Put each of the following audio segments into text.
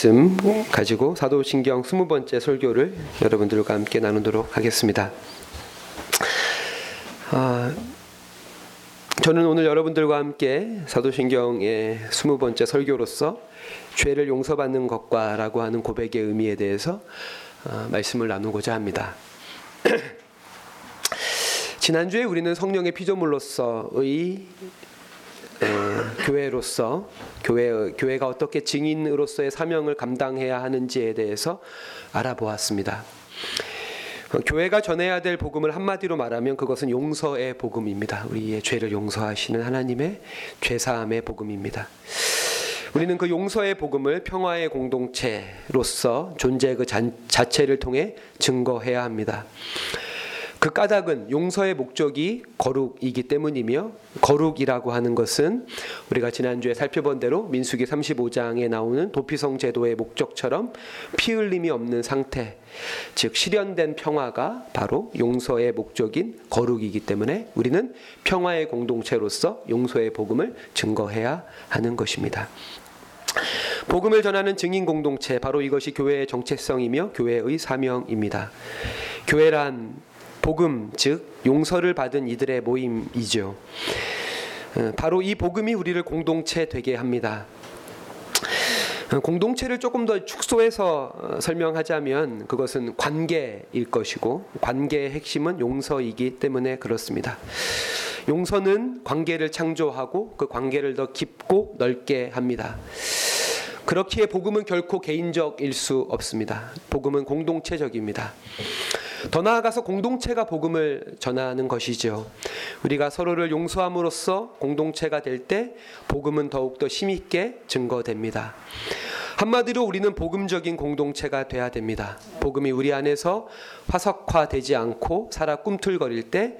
말씀 가지고 사도신경 스무 번째 설교를 여러분들과 함께 나누도록 하겠습니다. 아, 저는 오늘 여러분들과 함께 사도신경의 스무 번째 설교로서 죄를 용서받는 것과라고 하는 고백의 의미에 대해서 아, 말씀을 나누고자 합니다. 지난주에 우리는 성령의 피조물로서의 교회로서 교회 교회가 어떻게 증인으로서의 사명을 감당해야 하는지에 대해서 알아보았습니다. 어, 교회가 전해야 될 복음을 한마디로 말하면 그것은 용서의 복음입니다. 우리의 죄를 용서하시는 하나님의 죄사함의 복음입니다. 우리는 그 용서의 복음을 평화의 공동체로서 존재 그 자체를 통해 증거해야 합니다. 그 까닭은 용서의 목적이 거룩이기 때문이며 거룩이라고 하는 것은 우리가 지난주에 살펴본 대로 민수기 35장에 나오는 도피성 제도의 목적처럼 피 흘림이 없는 상태 즉 실현된 평화가 바로 용서의 목적인 거룩이기 때문에 우리는 평화의 공동체로서 용서의 복음을 증거해야 하는 것입니다. 복음을 전하는 증인 공동체 바로 이것이 교회의 정체성이며 교회의 사명입니다. 교회란 복음 즉 용서를 받은 이들의 모임이죠. 어, 바로 이 복음이 우리를 공동체 되게 합니다. 어, 공동체를 조금 더 축소해서 어, 설명하자면 그것은 관계일 것이고 관계의 핵심은 용서이기 때문에 그렇습니다. 용서는 관계를 창조하고 그 관계를 더 깊고 넓게 합니다. 그렇기에 복음은 결코 개인적일 수 없습니다. 복음은 공동체적입니다. 더 나아가서 공동체가 복음을 전하는 것이죠. 우리가 서로를 용서함으로써 공동체가 될 때 복음은 더욱더 힘있게 증거됩니다. 한마디로 우리는 복음적인 공동체가 돼야 됩니다. 복음이 우리 안에서 화석화되지 않고 살아 꿈틀거릴 때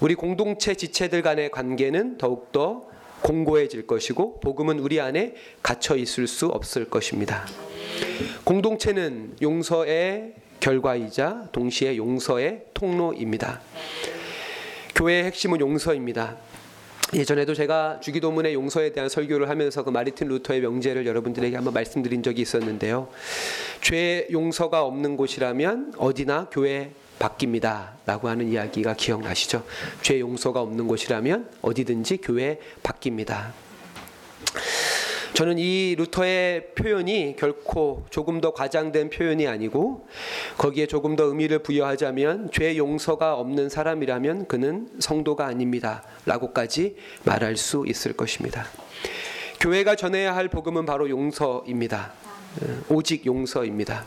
우리 공동체 지체들 간의 관계는 더욱더 공고해질 것이고 복음은 우리 안에 갇혀 있을 수 없을 것입니다. 공동체는 용서의 결과이자 동시에 용서의 통로입니다. 교회의 핵심은 용서입니다. 예전에도 제가 주기도문의 용서에 대한 설교를 하면서 그 마르틴 루터의 명제를 여러분들에게 한번 말씀드린 적이 있었는데요. 죄 용서가 없는 곳이라면 어디나 교회 바뀝니다라고 하는 이야기가 기억나시죠? 죄 용서가 없는 곳이라면 어디든지 교회 바뀝니다. 저는 이 루터의 표현이 결코 조금 더 과장된 표현이 아니고 거기에 조금 더 의미를 부여하자면 죄 용서가 없는 사람이라면 그는 성도가 아닙니다. 라고까지 말할 수 있을 것입니다. 교회가 전해야 할 복음은 바로 용서입니다. 오직 용서입니다.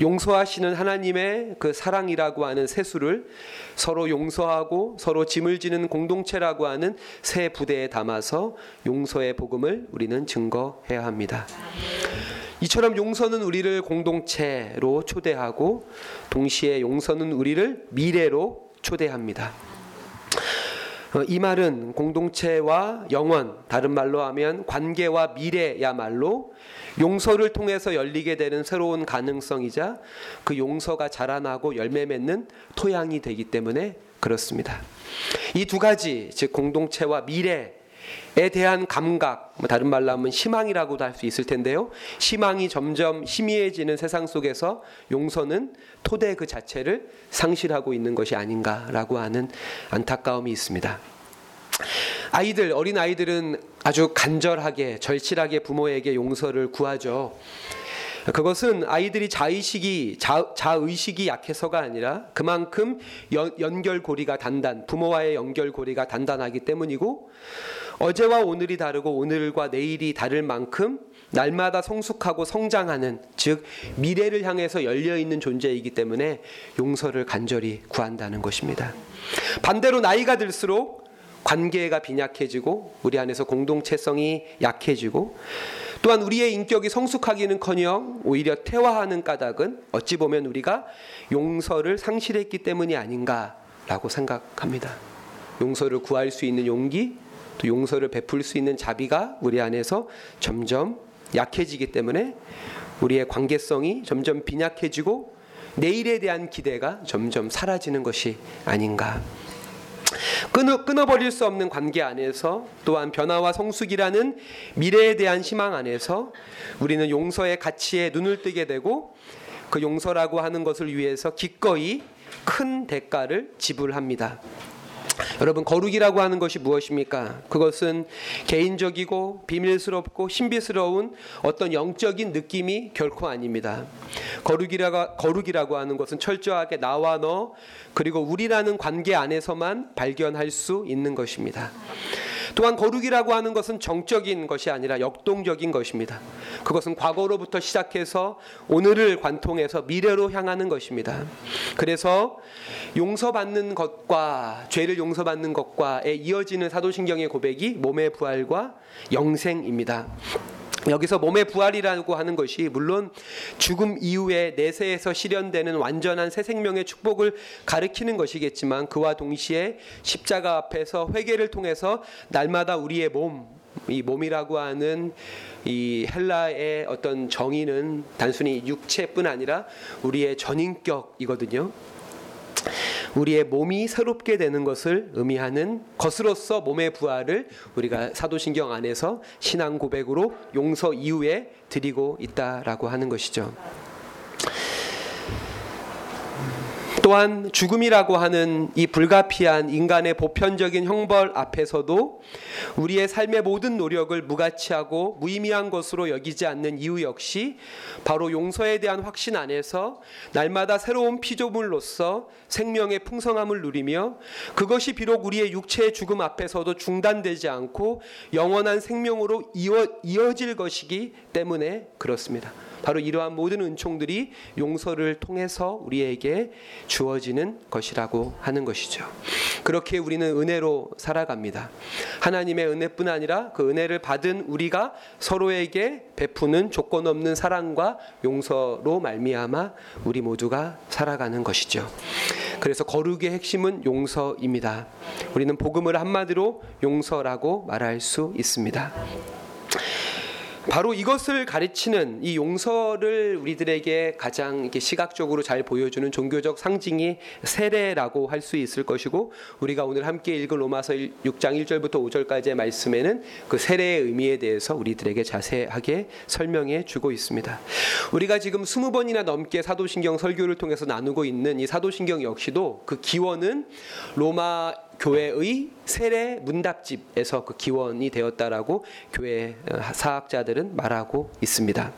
용서하시는 하나님의 그 사랑이라고 하는 세수를 서로 용서하고 서로 짐을 지는 공동체라고 하는 새 부대에 담아서 용서의 복음을 우리는 증거해야 합니다. 이처럼 용서는 우리를 공동체로 초대하고 동시에 용서는 우리를 미래로 초대합니다. 어, 이 말은 공동체와 영원, 다른 말로 하면 관계와 미래야말로 용서를 통해서 열리게 되는 새로운 가능성이자 그 용서가 자라나고 열매 맺는 토양이 되기 때문에 그렇습니다. 이 두 가지, 즉 공동체와 미래 에 대한 감각, 뭐 다른 말로 하면 희망이라고도 할 수 있을 텐데요. 희망이 점점 희미해지는 세상 속에서 용서는 토대 그 자체를 상실하고 있는 것이 아닌가라고 하는 안타까움이 있습니다. 아이들, 어린 아이들은 아주 간절하게, 절실하게 부모에게 용서를 구하죠. 그것은 아이들이 자의식이 자, 자의식이 약해서가 아니라 그만큼 연, 연결고리가 단단 부모와의 연결고리가 단단하기 때문이고 어제와 오늘이 다르고 오늘과 내일이 다를 만큼 날마다 성숙하고 성장하는 즉 미래를 향해서 열려 있는 존재이기 때문에 용서를 간절히 구한다는 것입니다. 반대로 나이가 들수록 관계가 빈약해지고 우리 안에서 공동체성이 약해지고 또한 우리의 인격이 성숙하기는커녕 오히려 퇴화하는 까닭은 어찌 보면 우리가 용서를 상실했기 때문이 아닌가라고 생각합니다. 용서를 구할 수 있는 용기, 또 용서를 베풀 수 있는 자비가 우리 안에서 점점 약해지기 때문에 우리의 관계성이 점점 빈약해지고 내일에 대한 기대가 점점 사라지는 것이 아닌가. 끊어, 끊어버릴 수 없는 관계 안에서 또한 변화와 성숙이라는 미래에 대한 희망 안에서 우리는 용서의 가치에 눈을 뜨게 되고 그 용서라고 하는 것을 위해서 기꺼이 큰 대가를 지불합니다. 여러분 거룩이라고 하는 것이 무엇입니까? 그것은 개인적이고 비밀스럽고 신비스러운 어떤 영적인 느낌이 결코 아닙니다. 거룩이라고 거룩이라고 하는 것은 철저하게 나와 너 그리고 우리라는 관계 안에서만 발견할 수 있는 것입니다. 또한 거룩이라고 하는 것은 정적인 것이 아니라 역동적인 것입니다. 그것은 과거로부터 시작해서 오늘을 관통해서 미래로 향하는 것입니다. 그래서 용서받는 것과 죄를 용서받는 것과에 이어지는 사도신경의 고백이 몸의 부활과 영생입니다. 여기서 몸의 부활이라고 하는 것이 물론 죽음 이후에 내세에서 실현되는 완전한 새 생명의 축복을 가리키는 것이겠지만 그와 동시에 십자가 앞에서 회개를 통해서 날마다 우리의 몸, 이 몸이라고 하는 이 헬라의 어떤 정의는 단순히 육체뿐 아니라 우리의 전인격이거든요. 우리의 몸이 새롭게 되는 것을 의미하는 것으로서 몸의 부활을 우리가 사도신경 안에서 신앙 고백으로 용서 이후에 드리고 있다라고 하는 것이죠. 또한 죽음이라고 하는 이 불가피한 인간의 보편적인 형벌 앞에서도 우리의 삶의 모든 노력을 무가치하고 무의미한 것으로 여기지 않는 이유 역시 바로 용서에 대한 확신 안에서 날마다 새로운 피조물로서 생명의 풍성함을 누리며 그것이 비록 우리의 육체의 죽음 앞에서도 중단되지 않고 영원한 생명으로 이어, 이어질 것이기 때문에 그렇습니다. 바로 이러한 모든 은총들이 용서를 통해서 우리에게 주어지는 것이라고 하는 것이죠. 그렇게 우리는 은혜로 살아갑니다. 하나님의 은혜뿐 아니라 그 은혜를 받은 우리가 서로에게 베푸는 조건 없는 사랑과 용서로 말미암아 우리 모두가 살아가는 것이죠. 그래서 거룩의 핵심은 용서입니다. 우리는 복음을 한마디로 용서라고 말할 수 있습니다. 바로 이것을 가르치는 이 용서를 우리들에게 가장 이렇게 시각적으로 잘 보여주는 종교적 상징이 세례라고 할 수 있을 것이고 우리가 오늘 함께 읽은 로마서 6장 1절부터 5절까지의 말씀에는 그 세례의 의미에 대해서 우리들에게 자세하게 설명해 주고 있습니다. 우리가 지금 20번이나 넘게 사도신경 설교를 통해서 나누고 있는 이 사도신경 역시도 그 기원은 로마 교회의 세례 문답집에서 그 기원이 되었다라고 교회 어, 사학자들은 말하고 있습니다.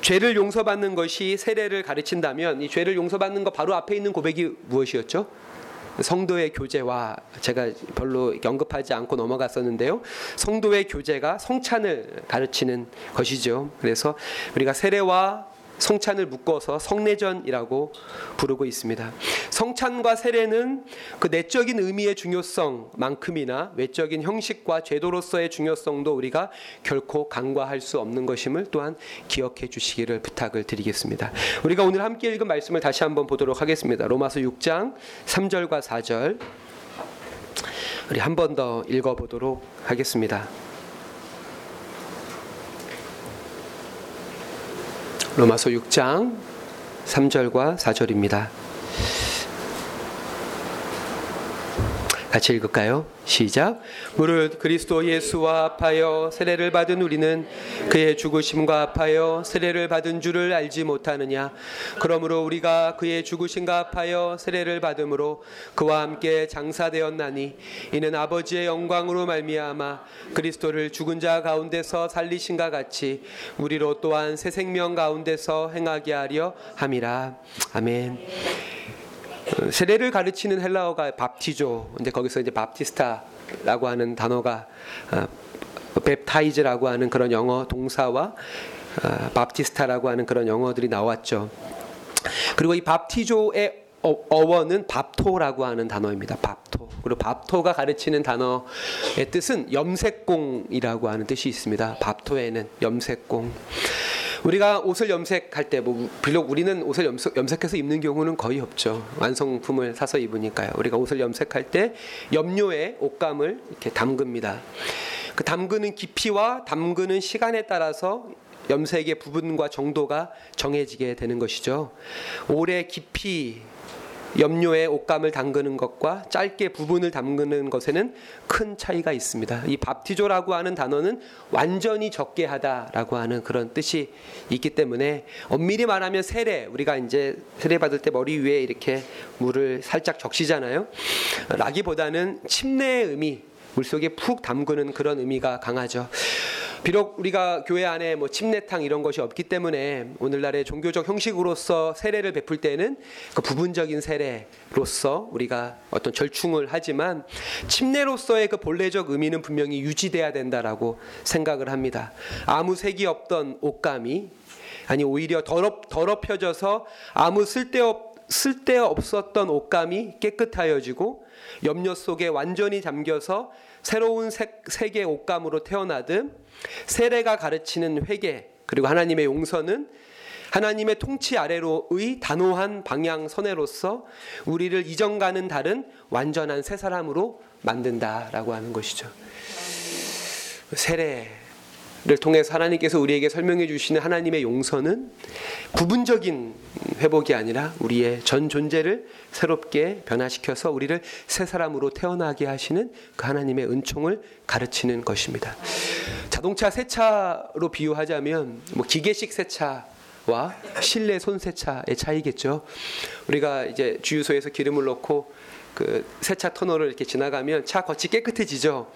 죄를 용서받는 것이 세례를 가르친다면 이 죄를 용서받는 것 바로 앞에 있는 고백이 무엇이었죠? 성도의 교제와 제가 별로 언급하지 않고 넘어갔었는데요. 성도의 교제가 성찬을 가르치는 것이죠. 그래서 우리가 세례와 성찬을 묶어서 성례전이라고 부르고 있습니다. 성찬과 세례는 그 내적인 의미의 중요성만큼이나 외적인 형식과 제도로서의 중요성도 우리가 결코 간과할 수 없는 것임을 또한 기억해 주시기를 부탁을 드리겠습니다. 우리가 오늘 함께 읽은 말씀을 다시 한번 보도록 하겠습니다. 로마서 6장 3절과 4절 우리 한 번 더 읽어 보도록 하겠습니다. 로마서 6장 3절과 4절입니다. 같이 읽을까요? 시작. 무릇 그리스도 예수와 합하여 세례를 받은 우리는 그의 죽으심과 합하여 세례를 받은 줄을 알지 못하느냐. 그러므로 우리가 그의 죽으심과 합하여 세례를 받음으로 그와 함께 장사되었나니 이는 아버지의 영광으로 말미암아 그리스도를 죽은 자 가운데서 살리신가 같이 우리로 또한 새 생명 가운데서 행하게 하려 함이라. 아멘. 세례를 가르치는 헬라어가 밥티조. 이제 거기서 이제 밥티스타라고 하는 단어가 뱁타이즈라고 어, 하는 그런 영어 동사와 어, 밥티스타라고 하는 그런 영어들이 나왔죠. 그리고 이 밥티조의 어, 어원은 밥토라고 하는 단어입니다. 밥토. 그리고 밥토가 가르치는 단어의 뜻은 염색공이라고 하는 뜻이 있습니다. 밥토에는 염색공. 우리가 옷을 염색할 때 뭐 비록 우리는 옷을 염색, 염색 해서 입는 경우는 거의 없죠. 완성품을 사서 입으니까요. 우리가 옷을 염색할 때 염료에 옷감을 이렇게 담급니다. 그 담그는 깊이와 담그는 시간에 따라서 염색의 부분과 정도가 정해지게 되는 것이죠. 오래 깊이 염료에 옷감을 담그는 것과 짧게 부분을 담그는 것에는 큰 차이가 있습니다. 이 밥티조라고 하는 단어는 완전히 적게 하다라고 하는 그런 뜻이 있기 때문에 엄밀히 말하면 세례 우리가 이제 세례 받을 때 머리 위에 이렇게 물을 살짝 적시잖아요. 라기보다는 침례의 의미 물속에 푹 담그는 그런 의미가 강하죠. 비록 우리가 교회 안에 뭐 침례탕 이런 것이 없기 때문에 오늘날의 종교적 형식으로서 세례를 베풀 때는 그 부분적인 세례로서 우리가 어떤 절충을 하지만 침례로서의 그 본래적 의미는 분명히 유지돼야 된다라고 생각을 합니다. 아무 색이 없던 옷감이 아니 오히려 더럽 더럽혀져서 아무 쓸데없 쓸데없었던 옷감이 깨끗하여지고 염려 속에 완전히 잠겨서 새로운 색, 색의 옷감으로 태어나듯 세례가 가르치는 회개 그리고 하나님의 용서는 하나님의 통치 아래로의 단호한 방향 선회로서 우리를 이전과는 다른 완전한 새 사람으로 만든다라고 하는 것이죠. 세례 를 통해서 하나님께서 우리에게 설명해 주시는 하나님의 용서는 부분적인 회복이 아니라 우리의 전 존재를 새롭게 변화시켜서 우리를 새 사람으로 태어나게 하시는 그 하나님의 은총을 가르치는 것입니다. 자동차 세차로 비유하자면 뭐 기계식 세차 와 실내 손 세차의 차이겠죠. 우리가 이제 주유소에서 기름을 넣고 그 세차 터널을 이렇게 지나가면 차 겉이 깨끗해지죠.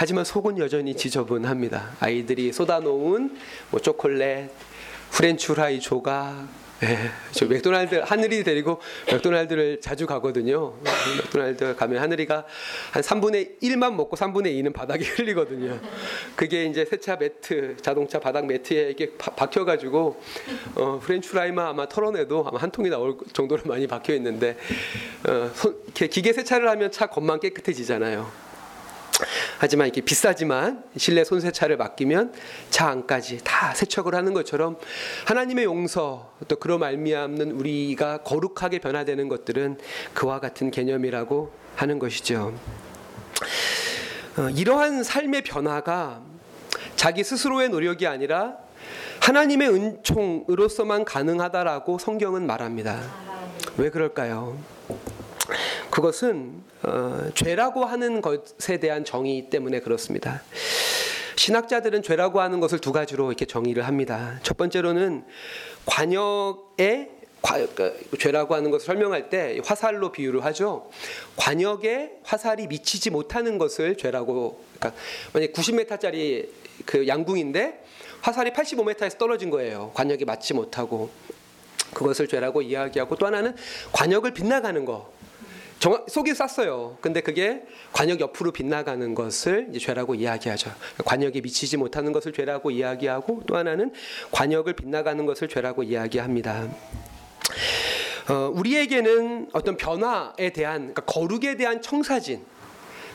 하지만 속은 여전히 지저분합니다. 아이들이 쏟아놓은 뭐 초콜릿, 프렌치 후라이 조각, 예, 저 맥도날드 하늘이 데리고 맥도날드를 자주 가거든요. 맥도날드 가면 하늘이가 한 3분의 1만 먹고 3분의 2는 바닥에 흘리거든요. 그게 이제 세차 매트, 자동차 바닥 매트에 이렇게 박혀 가지고 어, 프렌치 프라이만 아마 털어내도 아마 한 통이 나올 정도로 많이 박혀 있는데 어, 손, 기계 세차를 하면 차 겉만 깨끗해지잖아요. 하지만 이렇게 비싸지만 실내 손세차를 맡기면 차 안까지 다 세척을 하는 것처럼 하나님의 용서 또 그로 말미암는 우리가 거룩하게 변화되는 것들은 그와 같은 개념이라고 하는 것이죠. 어, 이러한 삶의 변화가 자기 스스로의 노력이 아니라 하나님의 은총으로서만 가능하다라고 성경은 말합니다. 왜 그럴까요? 그것은 어, 죄라고 하는 것에 대한 정의 때문에 그렇습니다. 신학자들은 죄라고 하는 것을 두 가지로 이렇게 정의를 합니다. 첫 번째로는 관역의 그 죄라고 하는 것을 설명할 때 화살로 비유를 하죠. 관역에 화살이 미치지 못하는 것을 죄라고 그러니까 만약 90m짜리 그 양궁인데 화살이 85m에서 떨어진 거예요. 관역에 맞지 못하고 그것을 죄라고 이야기하고 또 하나는 관역을 빗나가는 거. 정, 속이 쌌어요. 근데 그게 관역 옆으로 빗나가는 것을 죄라고 이야기하죠. 관역에 미치지 못하는 것을 죄라고 이야기하고 또 하나는 관역을 빗나가는 것을 죄라고 이야기합니다. 어, 우리에게는 어떤 변화에 대한 그러니까 거룩에 대한 청사진,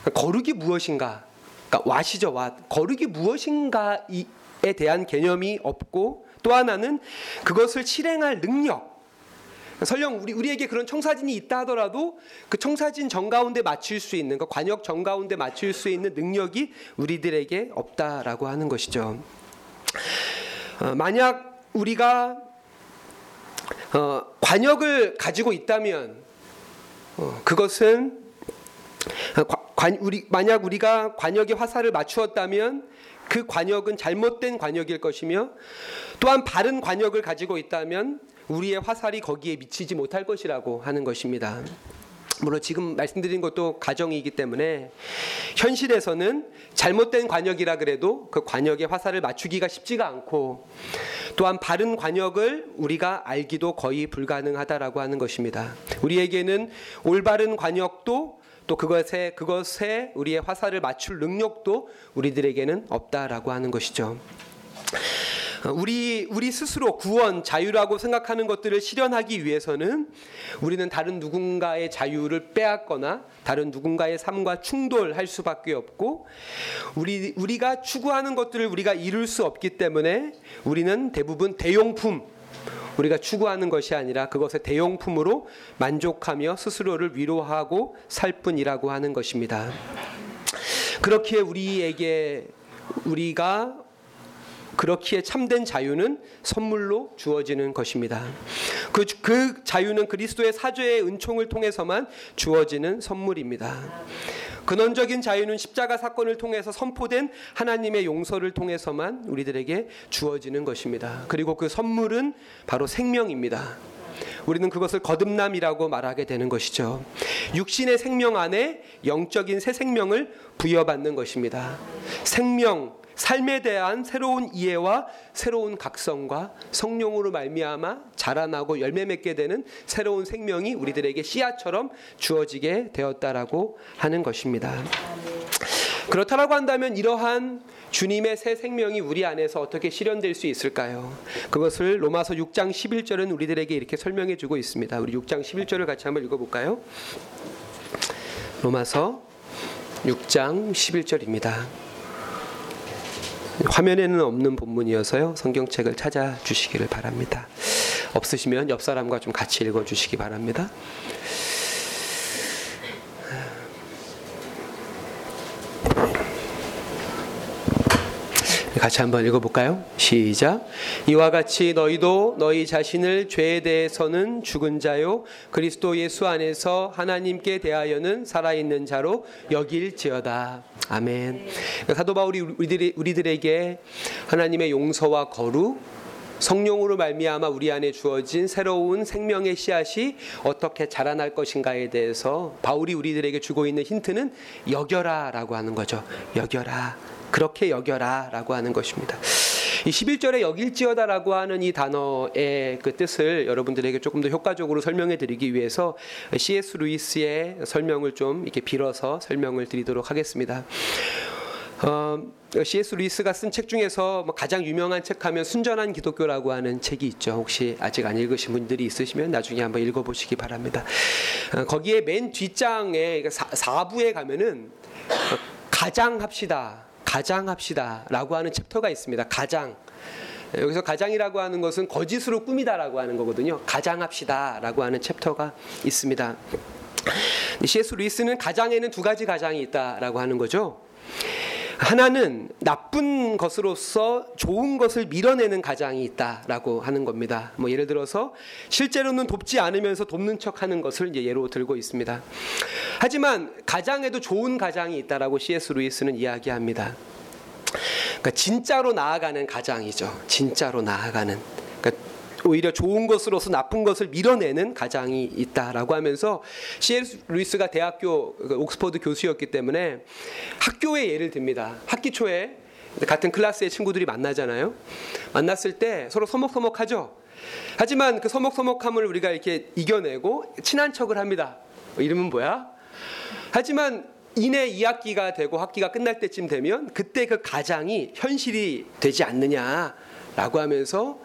그러니까 거룩이 무엇인가, 그러니까 와시죠 와 거룩이 무엇인가에 대한 개념이 없고 또 하나는 그것을 실행할 능력, 설령 우리 우리에게 그런 청사진이 있다 하더라도 그 청사진 정 가운데 맞출 수 있는 그 관역 정 가운데 맞출 수 있는 능력이 우리들에게 없다라고 하는 것이죠. 어, 만약 우리가 어, 관역을 가지고 있다면 어, 그것은 어, 관, 우리 만약 우리가 관역의 화살을 맞추었다면 그 관역은 잘못된 관역일 것이며 또한 바른 관역을 가지고 있다면 우리의 화살이 거기에 미치지 못할 것이라고 하는 것입니다. 물론 지금 말씀드린 것도 가정이기 때문에 현실에서는 잘못된 관역이라 그래도 그 관역의 화살을 맞추기가 쉽지가 않고 또한 바른 관역을 우리가 알기도 거의 불가능하다라고 하는 것입니다. 우리에게는 올바른 관역도 또 그것에 그것에 우리의 화살을 맞출 능력도 우리들에게는 없다라고 하는 것이죠. 우리 우리 스스로 구원, 자유라고 생각하는 것들을 실현하기 위해서는 우리는 다른 누군가의 자유를 빼앗거나 다른 누군가의 삶과 충돌할 수밖에 없고 우리 우리가 추구하는 것들을 우리가 이룰 수 없기 때문에 우리는 대부분 대용품 우리가 추구하는 것이 아니라 그것의 대용품으로 만족하며 스스로를 위로하고 살 뿐이라고 하는 것입니다. 그렇기에 우리에게 우리가 그렇기에 참된 자유는 선물로 주어지는 것입니다. 그, 그 자유는 그리스도의 사죄의 은총을 통해서만 주어지는 선물입니다. 근원적인 자유는 십자가 사건을 통해서 선포된 하나님의 용서를 통해서만 우리들에게 주어지는 것입니다. 그리고 그 선물은 바로 생명입니다. 우리는 그것을 거듭남이라고 말하게 되는 것이죠. 육신의 생명 안에 영적인 새 생명을 부여받는 것입니다. 생명, 삶에 대한 새로운 이해와 새로운 각성과 성령으로 말미암아 자라나고 열매 맺게 되는 새로운 생명이 우리들에게 씨앗처럼 주어지게 되었다라고 하는 것입니다. 그렇다라고 한다면 이러한 주님의 새 생명이 우리 안에서 어떻게 실현될 수 있을까요? 그것을 로마서 6장 11절은 우리들에게 이렇게 설명해 주고 있습니다. 우리 6장 11절을 같이 한번 읽어 볼까요? 로마서 6장 11절입니다. 화면에는 없는 본문이어서요. 성경책을 찾아 주시기를 바랍니다. 없으시면 옆 사람과 좀 같이 읽어 주시기 바랍니다. 같이 한번 읽어볼까요? 시작. 이와 같이 너희도 너희 자신을 죄에 대해서는 죽은 자요 그리스도 예수 안에서 하나님께 대하여는 살아있는 자로 여길지어다. 아멘. 사도 바울이 우리들이, 우리들에게 하나님의 용서와 거룩 성령으로 말미암아 우리 안에 주어진 새로운 생명의 씨앗이 어떻게 자라날 것인가에 대해서 바울이 우리들에게 주고 있는 힌트는 여겨라라고 하는 거죠. 여겨라. 그렇게 여겨라 라고 하는 것입니다. 이 11절에 여길지어다 라고 하는 이 단어의 그 뜻을 여러분들에게 조금 더 효과적으로 설명해 드리기 위해서 C.S. 루이스의 설명을 좀 이렇게 빌어서 설명을 드리도록 하겠습니다. 어, C.S. 루이스가 쓴 책 중에서 뭐 가장 유명한 책 하면 순전한 기독교라고 하는 책이 있죠. 혹시 아직 안 읽으신 분들이 있으시면 나중에 한번 읽어보시기 바랍니다. 어, 거기에 맨 뒷장에 4, 부에 가면은 가장 합시다. 가장합시다 라고 하는 chapter가 있습니다. 가장. 여기서 가장이라고 하는 것은 거짓으로 꾸미다라고 하는 거거든요. 가장합시다라고 하는 chapter가 있습니다. C.S. 루이스는 가장에는 두 가지 가장이 있다라고 하는 거죠. 하나는 나쁜 것으로서 좋은 것을 밀어내는 가장이 있다라고 하는 겁니다. 뭐 예를 들어서 실제로는 돕지 않으면서 돕는 척하는 것을 이제 예로 들고 있습니다. 하지만 가장에도 좋은 가장이 있다라고 C.S. 루이스는 이야기합니다. 그러니까 진짜로 나아가는 가장이죠. 진짜로 나아가는. 오히려 좋은 것으로서 나쁜 것을 밀어내는 가장이 있다라고 하면서 C.S. 루이스가 대학교 그 옥스퍼드 교수였기 때문에 학교의 예를 듭니다. 학기 초에 같은 클래스의 친구들이 만나잖아요. 만났을 때 서로 서먹서먹하죠. 하지만 그 서먹서먹함을 우리가 이렇게 이겨내고 친한 척을 합니다. 이름은 뭐야? 하지만 이내 2학기가 되고 학기가 끝날 때쯤 되면 그때 그 가장이 현실이 되지 않느냐 라고 하면서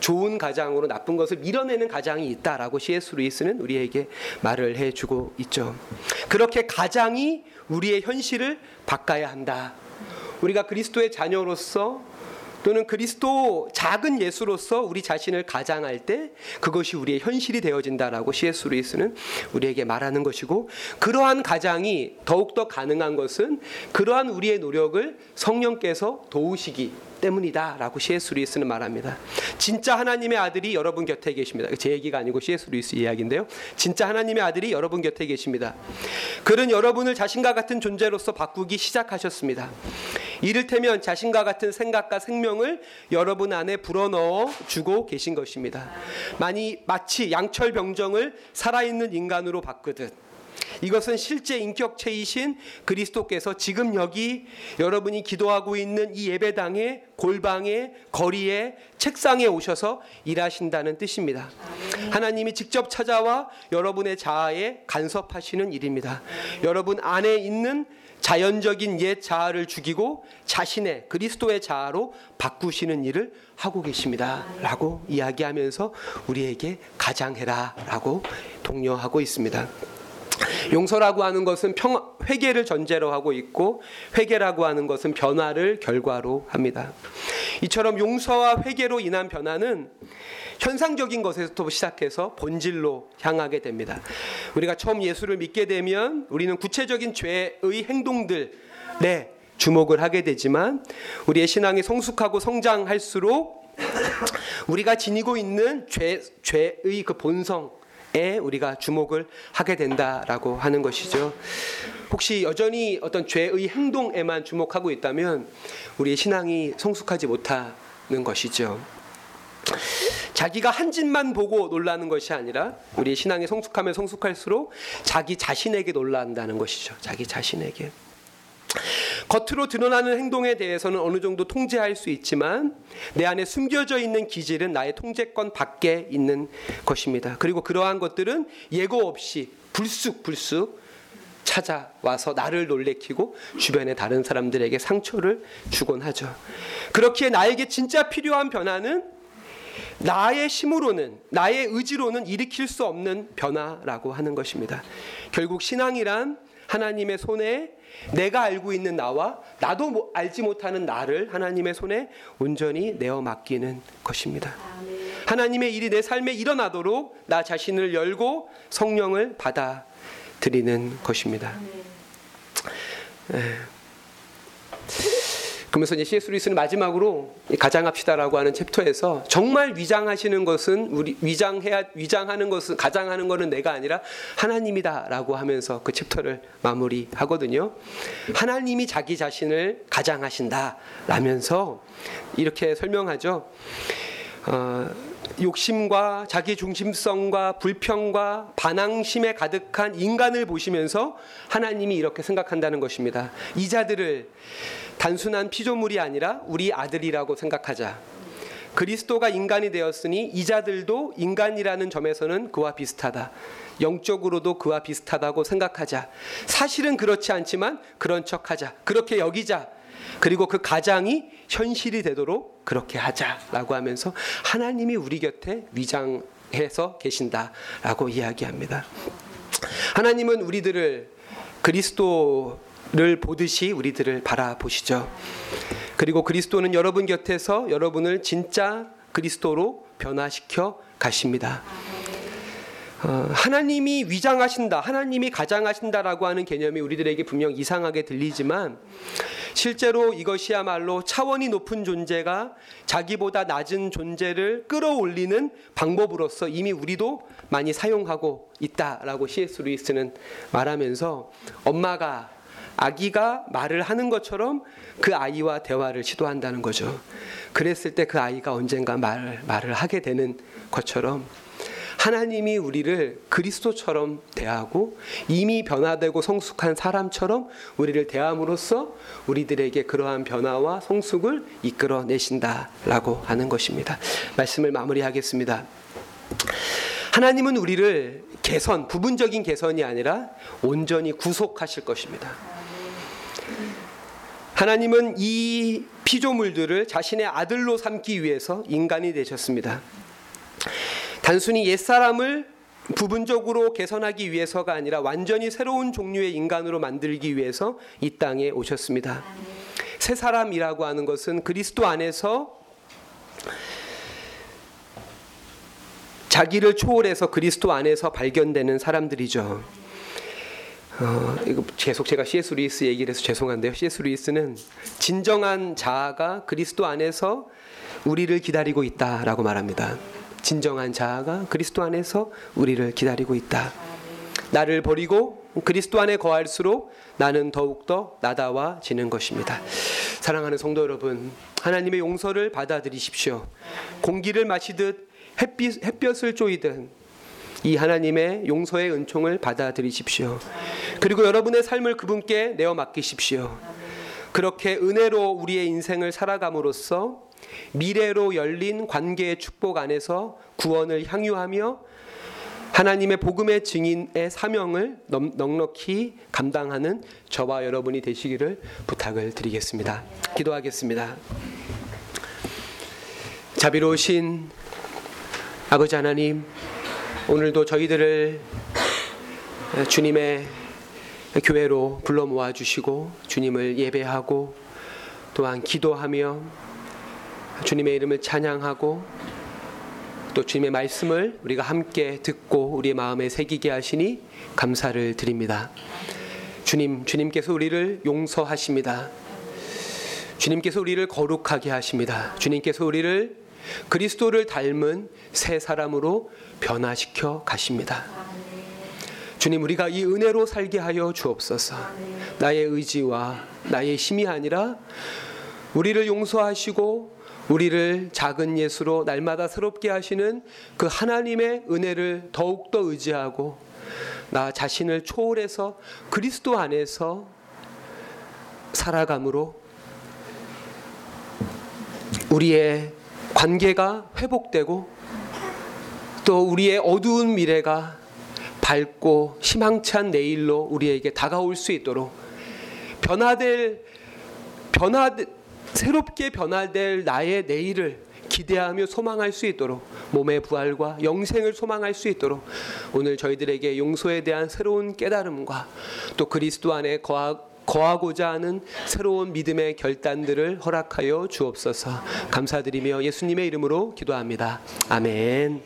좋은 가장으로 나쁜 것을 밀어내는 가장이 있다라고 C.S. 루이스는 우리에게 말을 해주고 있죠. 그렇게 가장이 우리의 현실을 바꿔야 한다. 우리가 그리스도의 자녀로서 또는 그리스도 작은 예수로서 우리 자신을 가장할 때 그것이 우리의 현실이 되어진다라고 C.S. 루이스는 우리에게 말하는 것이고 그러한 가장이 더욱더 가능한 것은 그러한 우리의 노력을 성령께서 도우시기 때문이다라고 C.S. 루이스는 말합니다. 진짜 하나님의 아들이 여러분 곁에 계십니다. 제 얘기가 아니고 C.S. 루이스 이야기인데요. 진짜 하나님의 아들이 여러분 곁에 계십니다. 그는 여러분을 자신과 같은 존재로서 바꾸기 시작하셨습니다. 이를테면 자신과 같은 생각과 생명을 여러분 안에 불어넣어 주고 계신 것입니다. 많이 마치 양철 병정을 살아있는 인간으로 바꾸듯 이것은 실제 인격체이신 그리스도께서 지금 여기 여러분이 기도하고 있는 이 예배당의 골방에 거리에 책상에 오셔서 일하신다는 뜻입니다. 하나님이 직접 찾아와 여러분의 자아에 간섭하시는 일입니다. 여러분 안에 있는 자연적인 옛 자아를 죽이고 자신의 그리스도의 자아로 바꾸시는 일을 하고 계십니다. 라고 이야기하면서 우리에게 가장해라 라고 독려하고 있습니다. 용서라고 하는 것은 평, 회개를 전제로 하고 있고 회개라고 하는 것은 변화를 결과로 합니다. 이처럼 용서와 회개로 인한 변화는 현상적인 것에서부터 시작해서 본질로 향하게 됩니다. 우리가 처음 예수를 믿게 되면 우리는 구체적인 죄의 행동들, 네, 주목을 하게 되지만 우리의 신앙이 성숙하고 성장할수록 우리가 지니고 있는 죄, 죄의 그 본성 에 우리가 주목을 하게 된다라고 하는 것이죠. 혹시 여전히 어떤 죄의 행동에만 주목하고 있다면 우리의 신앙이 성숙하지 못하는 것이죠. 자기가 한 짓만 보고 놀라는 것이 아니라 우리의 신앙이 성숙하면 성숙할수록 자기 자신에게 놀란다는 것이죠. 자기 자신에게. 겉으로 드러나는 행동에 대해서는 어느 정도 통제할 수 있지만 내 안에 숨겨져 있는 기질은 나의 통제권 밖에 있는 것입니다. 그리고 그러한 것들은 예고 없이 불쑥 불쑥 찾아와서 나를 놀래키고 주변의 다른 사람들에게 상처를 주곤 하죠. 그렇기에 나에게 진짜 필요한 변화는 나의 힘으로는 나의 의지로는 일으킬 수 없는 변화라고 하는 것입니다. 결국 신앙이란 하나님의 손에 내가 알고 있는 나와 나도 뭐 알지 못하는 나를 하나님의 손에 온전히 내어 맡기는 것입니다. 하나님의 일이 내 삶에 일어나도록 나 자신을 열고 성령을 받아들이는 것입니다. 에. 그러면서 이제 C.S. 루이스는 마지막으로 가장합시다라고 하는 챕터에서 정말 위장하시는 것은 우리 위장해야 위장하는 것은 가장하는 것은 내가 아니라 하나님이다라고 하면서 그 챕터를 마무리하거든요. 하나님이 자기 자신을 가장하신다라면서 이렇게 설명하죠. 어, 욕심과 자기 중심성과 불평과 반항심에 가득한 인간을 보시면서 하나님이 이렇게 생각한다는 것입니다. 이 자들을 단순한 피조물이 아니라 우리 아들이라고 생각하자. 그리스도가 인간이 되었으니 이자들도 인간이라는 점에서는 그와 비슷하다. 영적으로도 그와 비슷하다고 생각하자. 사실은 그렇지 않지만 그런 척 하자. 그렇게 여기자. 그리고 그 가장이 현실이 되도록 그렇게 하자라고 하면서 하나님이 우리 곁에 위장해서 계신다라고 이야기합니다. 하나님은 우리들을 그리스도 를 보듯이 우리들을 바라보시죠. 그리고 그리스도는 여러분 곁에서 여러분을 진짜 그리스도로 변화시켜 가십니다. 어, 하나님이 위장하신다, 하나님이 가장하신다라고 하는 개념이 우리들에게 분명 이상하게 들리지만 실제로 이것이야말로 차원이 높은 존재가 자기보다 낮은 존재를 끌어올리는 방법으로서 이미 우리도 많이 사용하고 있다라고 C.S. 루이스는 말하면서 엄마가 아기가 말을 하는 것처럼 그 아이와 대화를 시도한다는 거죠. 그랬을 때 그 아이가 언젠가 말, 말을 하게 되는 것처럼 하나님이 우리를 그리스도처럼 대하고 이미 변화되고 성숙한 사람처럼 우리를 대함으로써 우리들에게 그러한 변화와 성숙을 이끌어 내신다라고 하는 것입니다. 말씀을 마무리하겠습니다. 하나님은 우리를 개선, 부분적인 개선이 아니라 온전히 구속하실 것입니다. 하나님은 이 피조물들을 자신의 아들로 삼기 위해서 인간이 되셨습니다. 단순히 옛사람을 부분적으로 개선하기 위해서가 아니라 완전히 새로운 종류의 인간으로 만들기 위해서 이 땅에 오셨습니다. 새 사람이라고 하는 것은 그리스도 안에서 자기를 초월해서 그리스도 안에서 발견되는 사람들이죠. 어, 이거 계속 제가 C.S. 루이스 얘기를 해서 죄송한데요. C.S. 루이스는 진정한 자아가 그리스도 안에서 우리를 기다리고 있다라고 말합니다. 진정한 자아가 그리스도 안에서 우리를 기다리고 있다. 나를 버리고 그리스도 안에 거할수록 나는 더욱더 나다워지는 것입니다. 사랑하는 성도 여러분, 하나님의 용서를 받아들이십시오. 공기를 마시듯 햇빛, 햇볕을 쬐이듯 이 하나님의 용서의 은총을 받아들이십시오. 그리고 여러분의 삶을 그분께 내어 맡기십시오. 그렇게 은혜로 우리의 인생을 살아감으로써 미래로 열린 관계의 축복 안에서 구원을 향유하며 하나님의 복음의 증인의 사명을 넉넉히 감당하는 저와 여러분이 되시기를 부탁을 드리겠습니다. 기도하겠습니다. 자비로우신 아버지 하나님, 오늘도 저희들을 주님의 교회로 불러 모아 주시고 주님을 예배하고 또한 기도하며 주님의 이름을 찬양하고 또 주님의 말씀을 우리가 함께 듣고 우리 마음에 새기게 하시니 감사를 드립니다. 주님, 주님께서 우리를 용서하십니다. 주님께서 우리를 거룩하게 하십니다. 주님께서 우리를 그리스도를 닮은 새 사람으로 변화시켜 가십니다. 주님 우리가 이 은혜로 살게 하여 주옵소서. 나의 의지와 나의 힘이 아니라 우리를 용서하시고 우리를 작은 예수로 날마다 새롭게 하시는 그 하나님의 은혜를 더욱더 의지하고 나 자신을 초월해서 그리스도 안에서 살아감으로 우리의 관계가 회복되고 또 우리의 어두운 미래가 밝고 희망찬 내일로 우리에게 다가올 수 있도록 변화될 변화 새롭게 변화될 나의 내일을 기대하며 소망할 수 있도록 몸의 부활과 영생을 소망할 수 있도록 오늘 저희들에게 용서에 대한 새로운 깨달음과 또 그리스도 안에 거하, 거하고자 하는 새로운 믿음의 결단들을 허락하여 주옵소서 감사드리며 예수님의 이름으로 기도합니다. 아멘.